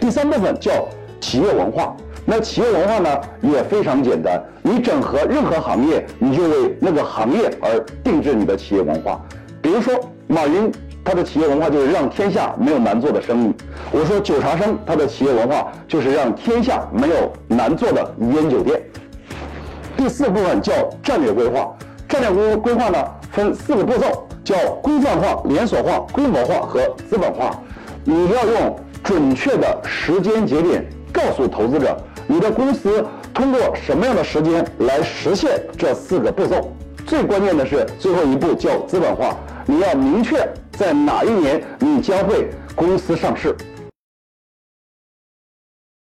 第三部分叫企业文化。那企业文化呢也非常简单，你整合任何行业，你就为那个行业而定制你的企业文化。比如说马云，他的企业文化就是让天下没有难做的生意。我说九茶生，他的企业文化就是让天下没有难做的烟酒店。第四部分叫战略规划，战略规规划呢分四个步骤，叫规范化、连锁化、规模化和资本化。你要用准确的时间节点告诉投资者。你的公司通过什么样的时间来实现这四个步骤？最关键的是最后一步叫资本化，你要明确在哪一年你将会公司上市。